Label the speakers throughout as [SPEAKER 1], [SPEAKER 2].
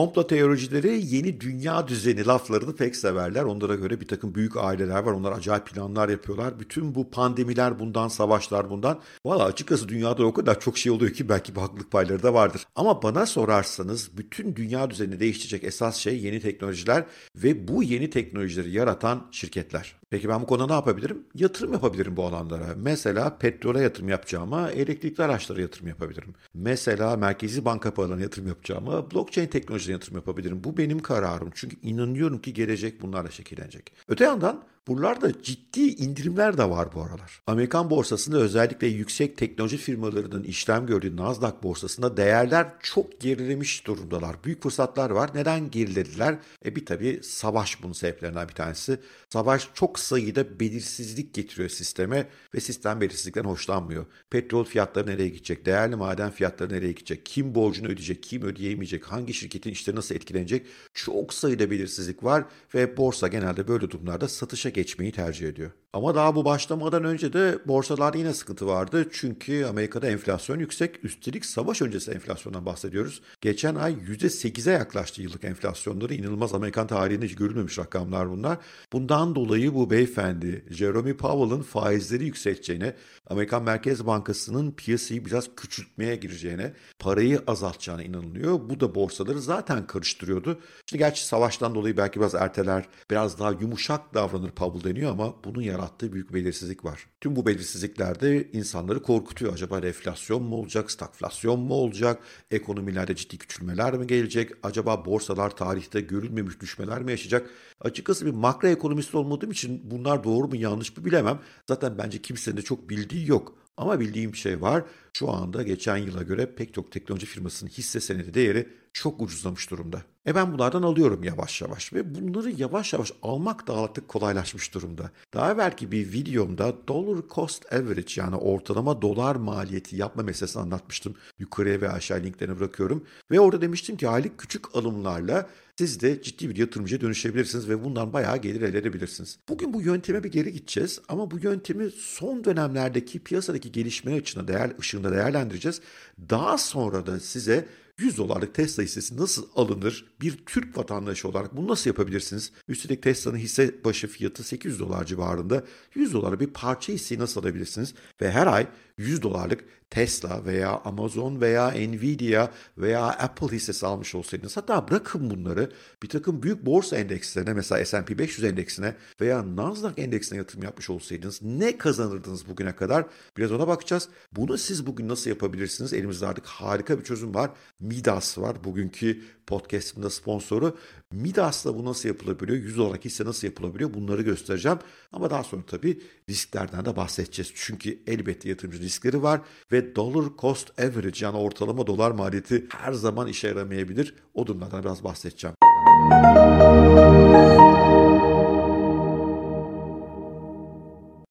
[SPEAKER 1] Komplo teoricileri yeni dünya düzeni laflarını pek severler. Onlara göre bir takım büyük aileler var. Onlar acayip planlar yapıyorlar. Bütün bu pandemiler bundan, savaşlar bundan. Valla açıkçası dünyada o kadar çok şey oluyor ki belki bir haklılık payları da vardır. Ama bana sorarsanız bütün dünya düzenini değiştirecek esas şey yeni teknolojiler ve bu yeni teknolojileri yaratan şirketler. Peki ben bu konuda ne yapabilirim? Yatırım yapabilirim bu alanlara. Mesela petrole yatırım yapacağıma elektrikli araçlara yatırım yapabilirim. Mesela merkezi banka paralarına yatırım yapacağıma blockchain teknolojisine yatırım yapabilirim. Bu benim kararım. Çünkü inanıyorum ki gelecek bunlarla şekillenecek. Öte yandan Buralarda ciddi indirimler de var bu aralar. Amerikan borsasında özellikle yüksek teknoloji firmalarının işlem gördüğü Nasdaq borsasında değerler çok gerilemiş durumdalar. Büyük fırsatlar var. Neden gerilediler? E bir tabii savaş bunun sebeplerinden bir tanesi. Savaş çok sayıda belirsizlik getiriyor sisteme ve sistem belirsizlikten hoşlanmıyor. Petrol fiyatları nereye gidecek? Değerli maden fiyatları nereye gidecek? Kim borcunu ödeyecek? Kim ödeyemeyecek? Hangi şirketin işleri nasıl etkilenecek? Çok sayıda belirsizlik var ve borsa genelde böyle durumlarda satışa geçmeyi tercih ediyor. Ama daha bu başlamadan önce de borsalarda yine sıkıntı vardı. Çünkü Amerika'da enflasyon yüksek. Üstelik savaş öncesi enflasyondan bahsediyoruz. Geçen ay %8'e yaklaştı yıllık enflasyonları. İnanılmaz Amerikan tarihinde hiç görülmemiş rakamlar bunlar. Bundan dolayı bu beyefendi Jeremy Powell'ın faizleri yükselteceğine, Amerikan Merkez Bankası'nın piyasayı biraz küçültmeye gireceğine, parayı azaltacağına inanılıyor. Bu da borsaları zaten karıştırıyordu. Şimdi gerçi savaştan dolayı belki biraz erteler, biraz daha yumuşak davranır Powell deniyor ama bunun yarattığı büyük belirsizlik var. Tüm bu belirsizlikler de insanları korkutuyor. Acaba enflasyon mu olacak, stagflasyon mu olacak, ekonomilerde ciddi küçülmeler mi gelecek, acaba borsalar tarihte görülmemiş düşmeler mi yaşayacak? Açıkçası bir makro ekonomist olmadığım için bunlar doğru mu yanlış mı bilemem. Zaten bence kimsenin de çok bildiği yok. Ama bildiğim bir şey var. Şu anda geçen yıla göre pek çok teknoloji firmasının hisse senedi değeri çok ucuzlamış durumda. E ben bunlardan alıyorum yavaş yavaş ve bunları yavaş yavaş almak da artık kolaylaşmış durumda. Daha evvelki bir videomda dollar cost average yani ortalama dolar maliyeti yapma meselesini anlatmıştım. Yukarıya ve aşağı linklerini bırakıyorum. Ve orada demiştim ki aylık küçük alımlarla siz de ciddi bir yatırımcıya dönüşebilirsiniz ve bundan bayağı gelir elde edebilirsiniz. Bugün bu yönteme bir geri gideceğiz ama bu yöntemi son dönemlerdeki piyasadaki gelişmeler ışığında, değer, ışığında değerlendireceğiz. Daha sonra da size 100 dolarlık Tesla hissesi nasıl alınır? Bir Türk vatandaşı olarak bunu nasıl yapabilirsiniz? Üstelik Tesla'nın hisse başı fiyatı 800 dolar civarında. 100 dolara bir parça hisseyi nasıl alabilirsiniz? Ve her ay 100 dolarlık Tesla veya Amazon veya Nvidia veya Apple hissesi almış olsaydınız hatta bırakın bunları bir takım büyük borsa endekslerine mesela S&P 500 endeksine veya Nasdaq endeksine yatırım yapmış olsaydınız ne kazanırdınız bugüne kadar? Biraz ona bakacağız. Bunu siz bugün nasıl yapabilirsiniz? Elimizde artık harika bir çözüm var. Midas var. Bugünkü podcast'ımda sponsoru. Midas'la bu nasıl yapılabiliyor? 100 olarak hisse nasıl yapılabiliyor? Bunları göstereceğim. Ama daha sonra tabii risklerden de bahsedeceğiz. Çünkü elbette yatırımcı riskleri var ve dollar cost average yani ortalama dolar maliyeti her zaman işe yaramayabilir. O durumlardan biraz bahsedeceğim.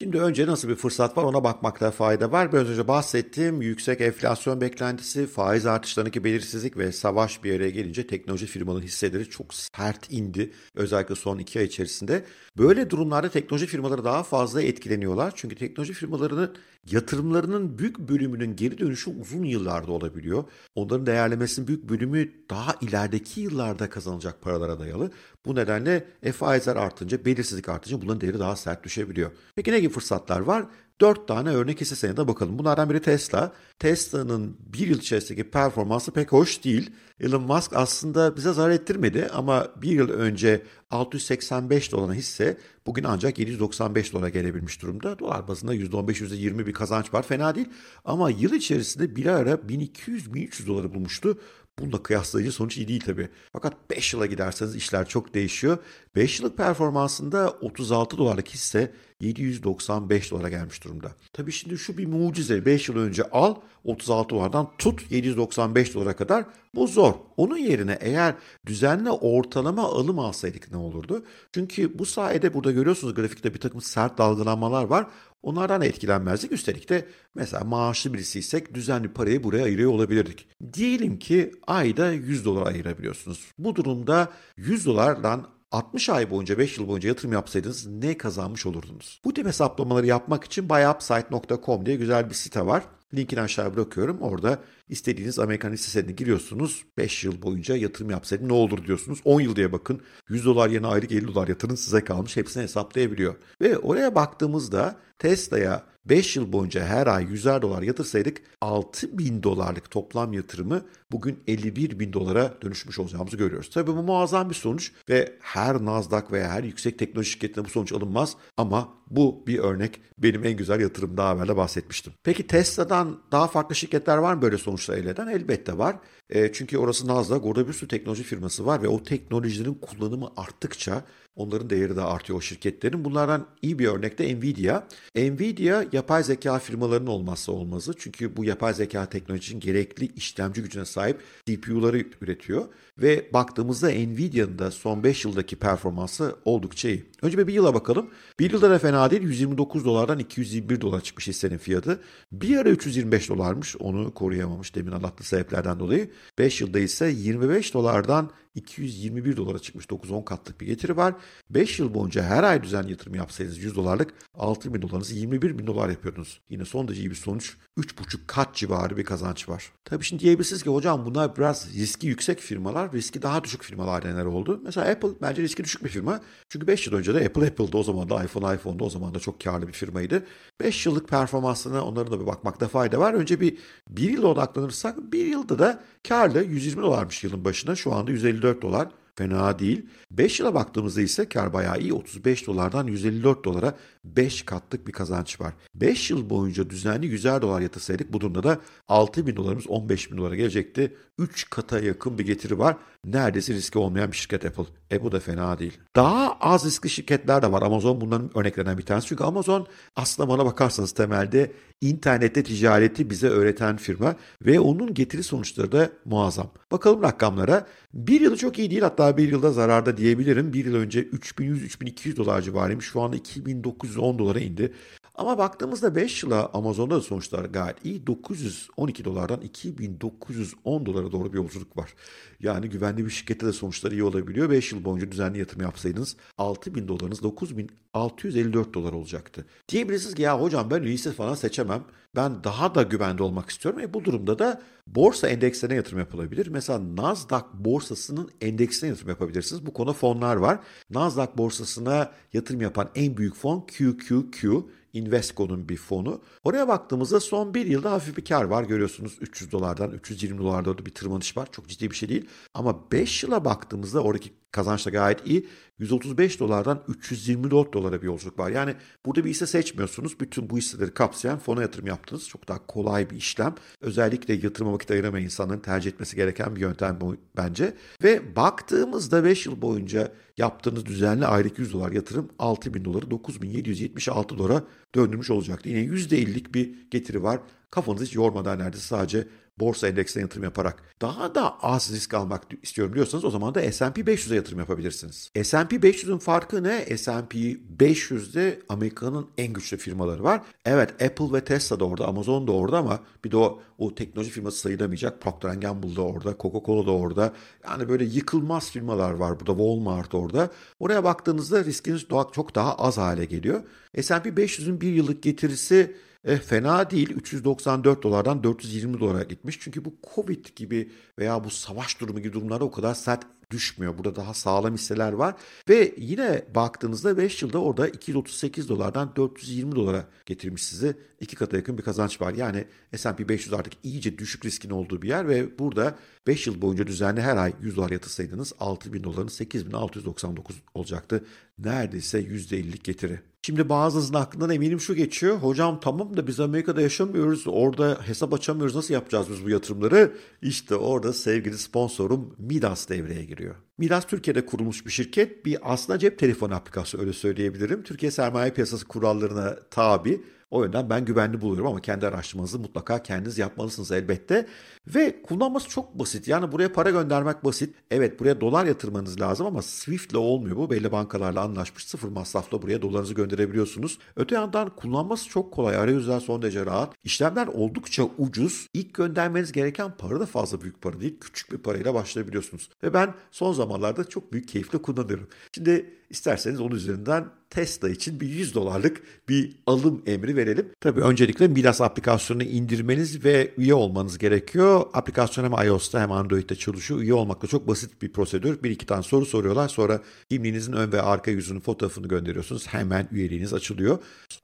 [SPEAKER 1] Şimdi önce nasıl bir fırsat var ona bakmakta fayda var. Biraz önce bahsettiğim yüksek enflasyon beklentisi, faiz artışlarındaki belirsizlik ve savaş bir araya gelince teknoloji firmaların hisseleri çok sert indi. Özellikle son iki ay içerisinde. Böyle durumlarda teknoloji firmaları daha fazla etkileniyorlar. Çünkü teknoloji firmalarının yatırımlarının büyük bölümünün geri dönüşü uzun yıllarda olabiliyor. Onların değerlemesinin büyük bölümü daha ilerideki yıllarda kazanılacak paralara dayalı. Bu nedenle e, faizler artınca, belirsizlik artınca bunların değeri daha sert düşebiliyor. Peki ne gibi fırsatlar var? Dört tane örnek hisse senedine bakalım. Bunlardan biri Tesla. Tesla'nın bir yıl içerisindeki performansı pek hoş değil. Elon Musk aslında bize zarar ettirmedi ama bir yıl önce 685 dolara hisse bugün ancak 795 dolara gelebilmiş durumda. Dolar bazında %15-%20 bir kazanç var fena değil. Ama yıl içerisinde bir ara 1200-1300 doları bulmuştu. Bununla kıyaslayıcı sonuç iyi değil tabii. Fakat 5 yıla giderseniz işler çok değişiyor. 5 yıllık performansında 36 dolarlık hisse 795 dolara gelmiş durumda. Tabii şimdi şu bir mucize. 5 yıl önce al 36 dolardan tut 795 dolara kadar bu zor. Onun yerine eğer düzenli ortalama alım alsaydık ne olurdu? Çünkü bu sayede burada görüyorsunuz grafikte bir takım sert dalgalanmalar var. Onlardan etkilenmezdik. Üstelik de mesela maaşlı birisiysek düzenli parayı buraya ayırıyor olabilirdik. Diyelim ki ayda 100 dolar ayırabiliyorsunuz. Bu durumda 100 dolardan 60 ay boyunca 5 yıl boyunca yatırım yapsaydınız ne kazanmış olurdunuz? Bu tip hesaplamaları yapmak için buyupside.com diye güzel bir site var. Linkini aşağı bırakıyorum. Orada İstediğiniz Amerikan hisse giriyorsunuz. 5 yıl boyunca yatırım yapsaydım ne olur diyorsunuz. 10 yıl diye bakın. 100 dolar yerine aylık 50 dolar yatırın size kalmış. Hepsini hesaplayabiliyor. Ve oraya baktığımızda Tesla'ya 5 yıl boyunca her ay 100'er dolar yatırsaydık 6 bin dolarlık toplam yatırımı bugün 51 bin dolara dönüşmüş olacağımızı görüyoruz. Tabii bu muazzam bir sonuç ve her Nasdaq veya her yüksek teknoloji şirketinde bu sonuç alınmaz ama bu bir örnek. Benim en güzel yatırım daha evvel bahsetmiştim. Peki Tesla'dan daha farklı şirketler var mı böyle sonuçlar elde eden? Elbette var. E, çünkü orası Nasdaq, orada bir sürü teknoloji firması var ve o teknolojilerin kullanımı arttıkça onların değeri de artıyor o şirketlerin. Bunlardan iyi bir örnek de Nvidia. Nvidia yapay zeka firmalarının olmazsa olmazı. Çünkü bu yapay zeka teknolojinin gerekli işlemci gücüne sahip CPU'ları üretiyor. Ve baktığımızda Nvidia'nın da son 5 yıldaki performansı oldukça iyi. Önce bir, bir yıla bakalım. Bir yılda da fena değil. 129 dolardan 221 dolar çıkmış hissenin fiyatı. Bir ara 325 dolarmış. Onu koruyamamış demin anlattığı sebeplerden dolayı. 5 yılda ise 25 dolardan 221 dolara çıkmış 9-10 katlık bir getiri var. 5 yıl boyunca her ay düzenli yatırım yapsaydınız 100 dolarlık 6 bin dolarınızı 21 bin dolar yapıyordunuz. Yine son derece iyi bir sonuç. 3,5 kat civarı bir kazanç var. Tabii şimdi diyebilirsiniz ki hocam bunlar biraz riski yüksek firmalar, riski daha düşük firmalar neler oldu? Mesela Apple bence riski düşük bir firma. Çünkü 5 yıl önce de Apple Apple'da o zaman da iPhone iPhone'da o zaman da çok karlı bir firmaydı. 5 yıllık performansına onların da bir bakmakta fayda var. Önce bir 1 yıla odaklanırsak 1 yılda da karlı 120 dolarmış yılın başına. Şu anda 154 dolar. Fena değil. 5 yıla baktığımızda ise kar bayağı iyi. 35 dolardan 154 dolara 5 katlık bir kazanç var. 5 yıl boyunca düzenli 100'er dolar yatırsaydık bu durumda da 6 bin dolarımız 15 bin dolara gelecekti. 3 kata yakın bir getiri var. Neredeyse riski olmayan bir şirket Apple. E bu da fena değil. Daha az riskli şirketler de var. Amazon bunların örneklerinden bir tanesi. Çünkü Amazon aslında bana bakarsanız temelde internette ticareti bize öğreten firma ve onun getiri sonuçları da muazzam. Bakalım rakamlara. Bir yılı çok iyi değil hatta bir yılda zararda diyebilirim. Bir yıl önce 3100-3200 dolar civarıymış. Şu anda 2910 dolara indi. Ama baktığımızda 5 yıla Amazon'da da sonuçlar gayet iyi. 912 dolardan 2910 dolara doğru bir yolculuk var. Yani güvenli bir şirkette de sonuçlar iyi olabiliyor. 5 yıl boyunca düzenli yatırım yapsaydınız 6000 dolarınız 9654 dolar olacaktı. Diyebilirsiniz ki ya hocam ben hisse falan seçemem. Ben daha da güvende olmak istiyorum. E bu durumda da borsa endekslerine yatırım yapılabilir. Mesela Nasdaq borsasının endeksine yatırım yapabilirsiniz. Bu konu fonlar var. Nasdaq borsasına yatırım yapan en büyük fon QQQ. Invesco'nun bir fonu. Oraya baktığımızda son bir yılda hafif bir kar var. Görüyorsunuz 300 dolardan 320 dolarda da bir tırmanış var. Çok ciddi bir şey değil. Ama 5 yıla baktığımızda oradaki kazanç da gayet iyi. 135 dolardan 324 dolara bir yolculuk var. Yani burada bir hisse seçmiyorsunuz. Bütün bu hisseleri kapsayan fona yatırım yaptınız. Çok daha kolay bir işlem. Özellikle yatırıma vakit ayıramayan insanların tercih etmesi gereken bir yöntem bu bence. Ve baktığımızda 5 yıl boyunca yaptığınız düzenli aylık 100 dolar yatırım 6 bin doları 9776 dolara döndürmüş olacaktı. Yine %50'lik bir getiri var. Kafanızı hiç yormadan neredeyse sadece borsa endeksine yatırım yaparak daha da az risk almak istiyorum diyorsanız o zaman da S&P 500'e yatırım yapabilirsiniz. S&P 500'ün farkı ne? S&P 500'de Amerika'nın en güçlü firmaları var. Evet Apple ve Tesla da orada, Amazon da orada ama bir de o, o teknoloji firması sayılamayacak. Procter Gamble da orada, Coca-Cola da orada. Yani böyle yıkılmaz firmalar var burada, Walmart orada. Oraya baktığınızda riskiniz çok daha az hale geliyor. S&P 500'ün bir yıllık getirisi e, fena değil 394 dolardan 420 dolara gitmiş. Çünkü bu Covid gibi veya bu savaş durumu gibi durumlarda o kadar sert düşmüyor. Burada daha sağlam hisseler var. Ve yine baktığınızda 5 yılda orada 238 dolardan 420 dolara getirmiş sizi. iki kata yakın bir kazanç var. Yani S&P 500 artık iyice düşük riskin olduğu bir yer ve burada 5 yıl boyunca düzenli her ay 100 dolar yatırsaydınız 6 bin doların 8699 olacaktı. Neredeyse %50'lik getiri. Şimdi bazınızın aklından eminim şu geçiyor. Hocam tamam da biz Amerika'da yaşamıyoruz. Orada hesap açamıyoruz. Nasıl yapacağız biz bu yatırımları? İşte orada sevgili sponsorum Midas devreye giriyor. Midas Türkiye'de kurulmuş bir şirket. Bir aslında cep telefonu aplikasyonu öyle söyleyebilirim. Türkiye sermaye piyasası kurallarına tabi. O yönden ben güvenli buluyorum ama kendi araştırmanızı mutlaka kendiniz yapmalısınız elbette. Ve kullanması çok basit. Yani buraya para göndermek basit. Evet buraya dolar yatırmanız lazım ama Swift ile olmuyor bu. Belli bankalarla anlaşmış sıfır masrafla buraya dolarınızı gönderebiliyorsunuz. Öte yandan kullanması çok kolay. Arayüzler son derece rahat. İşlemler oldukça ucuz. İlk göndermeniz gereken para da fazla büyük para değil. Küçük bir parayla başlayabiliyorsunuz. Ve ben son zaman zamanlarda çok büyük keyifle kullanıyorum. Şimdi isterseniz onun üzerinden Tesla için bir 100 dolarlık bir alım emri verelim. Tabii öncelikle Midas aplikasyonunu indirmeniz ve üye olmanız gerekiyor. Aplikasyon hem iOS'ta hem Android'de çalışıyor. Üye olmakta çok basit bir prosedür. Bir iki tane soru soruyorlar. Sonra kimliğinizin ön ve arka yüzünün fotoğrafını gönderiyorsunuz. Hemen üyeliğiniz açılıyor.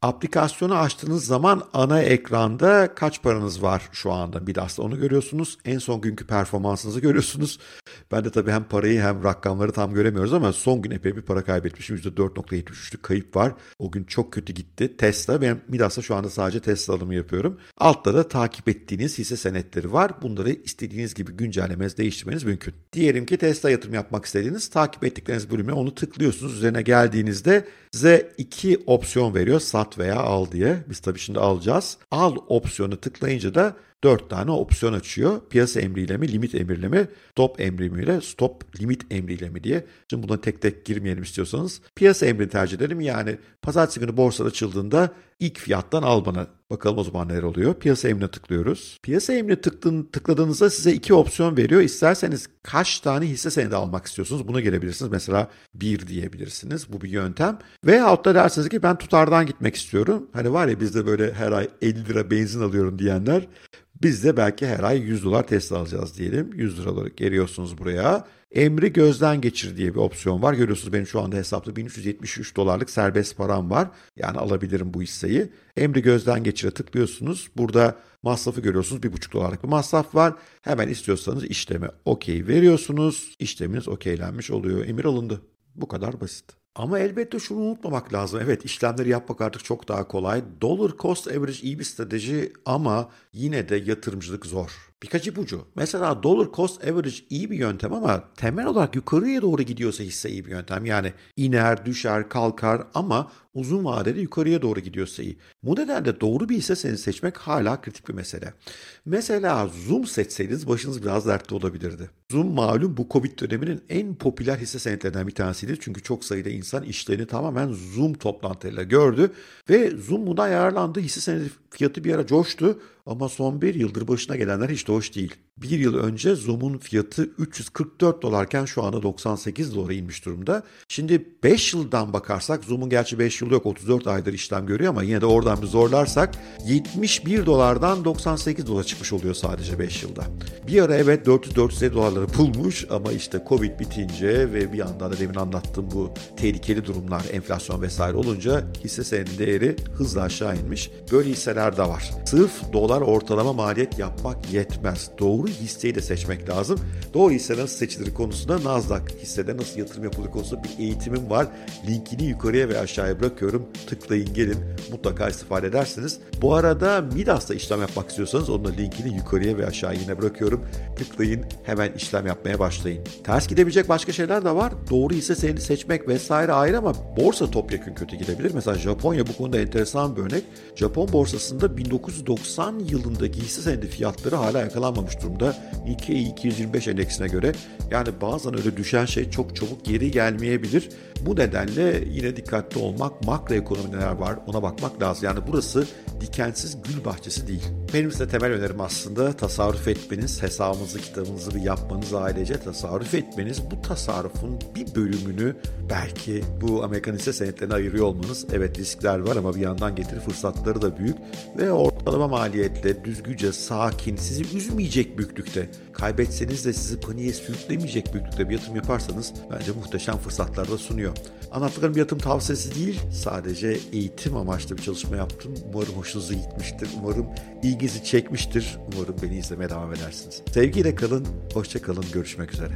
[SPEAKER 1] Aplikasyonu açtığınız zaman ana ekranda kaç paranız var şu anda Midas'ta onu görüyorsunuz. En son günkü performansınızı görüyorsunuz. Ben de tabii hem parayı hem rakamları tam göremiyoruz ama son gün epey bir para kaybetmişim. %4.73'lük kayıp var. O gün çok kötü gitti. Tesla, ben Midas'ta şu anda sadece Tesla alımı yapıyorum. Altta da takip ettiğiniz hisse senetleri var. Bunları istediğiniz gibi güncellemeniz, değiştirmeniz mümkün. Diyelim ki Tesla yatırım yapmak istediğiniz, takip ettikleriniz bölüme onu tıklıyorsunuz. Üzerine geldiğinizde size iki opsiyon veriyor. Sat veya al diye. Biz tabii şimdi alacağız. Al opsiyonu tıklayınca da 4 tane opsiyon açıyor. Piyasa emriyle mi, limit emriyle mi, stop emriyle, stop limit emriyle mi diye. Şimdi buna tek tek girmeyelim istiyorsanız. Piyasa emrini tercih edelim. Yani pazartesi günü borsa açıldığında ilk fiyattan al bana. Bakalım o zaman neler oluyor. Piyasa emrine tıklıyoruz. Piyasa emrine tıktın, tıkladığınızda size iki opsiyon veriyor. İsterseniz kaç tane hisse senedi almak istiyorsunuz buna gelebilirsiniz. Mesela bir diyebilirsiniz. Bu bir yöntem. Veyahut da dersiniz ki ben tutardan gitmek istiyorum. Hani var ya bizde böyle her ay 50 lira benzin alıyorum diyenler. Biz de belki her ay 100 dolar Tesla alacağız diyelim. 100 liraları geliyorsunuz buraya. Emri gözden geçir diye bir opsiyon var. Görüyorsunuz benim şu anda hesapta 1373 dolarlık serbest param var. Yani alabilirim bu hisseyi. Emri gözden geçire tıklıyorsunuz. Burada masrafı görüyorsunuz. 1,5 dolarlık bir masraf var. Hemen istiyorsanız işleme okey veriyorsunuz. İşleminiz okeylenmiş oluyor. Emir alındı. Bu kadar basit. Ama elbette şunu unutmamak lazım. Evet işlemleri yapmak artık çok daha kolay. Dollar cost average iyi bir strateji ama yine de yatırımcılık zor. Birkaç ipucu. Mesela dollar cost average iyi bir yöntem ama temel olarak yukarıya doğru gidiyorsa hisse iyi bir yöntem. Yani iner, düşer, kalkar ama uzun vadede yukarıya doğru gidiyorsa iyi. Bu nedenle doğru bir hisse seni seçmek hala kritik bir mesele. Mesela Zoom seçseydiniz başınız biraz dertli olabilirdi. Zoom malum bu Covid döneminin en popüler hisse senetlerinden bir tanesiydi. Çünkü çok sayıda insan işlerini tamamen Zoom toplantılarıyla gördü ve Zoom bundan yararlandı. Hisse senedi fiyatı bir ara coştu ama son bir yıldır başına gelenler hiç de hoş değil. Bir yıl önce Zoom'un fiyatı 344 dolarken şu anda 98 dolara inmiş durumda. Şimdi 5 yıldan bakarsak Zoom'un gerçi 5 yıl yok 34 aydır işlem görüyor ama yine de oradan bir zorlarsak 71 dolardan 98 dolara çıkmış oluyor sadece 5 yılda. Bir ara evet 400-450 dolarları bulmuş ama işte Covid bitince ve bir yandan da demin anlattığım bu tehlikeli durumlar enflasyon vesaire olunca hisse senedinin değeri hızla aşağı inmiş. Böyle hisseler de var. Sırf dolar ortalama maliyet yapmak yetmez. Doğru hisseyi de seçmek lazım. Doğru hisse nasıl seçilir konusunda Nasdaq hissede nasıl yatırım yapılır konusunda bir eğitimim var. Linkini yukarıya ve aşağıya bırakıyorum. Tıklayın gelin mutlaka istifade edersiniz. Bu arada Midas'ta işlem yapmak istiyorsanız onun da linkini yukarıya ve aşağıya yine bırakıyorum. Tıklayın hemen işlem yapmaya başlayın. Ters gidebilecek başka şeyler de var. Doğru hisse senedi seçmek vesaire ayrı ama borsa topyekun kötü gidebilir. Mesela Japonya bu konuda enteresan bir örnek. Japon borsasında 1990 yılındaki hisse senedi fiyatları hala yakalanmamış durumda. Nikkei 225 endeksine göre. Yani bazen öyle düşen şey çok çabuk geri gelmeyebilir. Bu nedenle yine dikkatli olmak, makro ekonomi neler var ona bakmak lazım. Yani burası dikensiz gül bahçesi değil. Benim size temel önerim aslında tasarruf etmeniz, hesabınızı, kitabınızı bir yapmanız ailece tasarruf etmeniz. Bu tasarrufun bir bölümünü belki bu Amerikan hisse senetlerine ayırıyor olmanız. Evet riskler var ama bir yandan getiri fırsatları da büyük ve ortalama maliyetle düzgünce, sakin, sizi üzmeyecek büyüklükte, kaybetseniz de sizi paniğe sürüklemeyecek büyüklükte bir yatırım yaparsanız bence muhteşem fırsatlar da sunuyor. Anlattıklarım bir yatırım tavsiyesi değil, sadece eğitim amaçlı bir çalışma yaptım. Umarım hoşunuza gitmiştir, umarım ilginizi çekmiştir, umarım beni izlemeye devam edersiniz. Sevgiyle kalın, hoşça kalın, görüşmek üzere.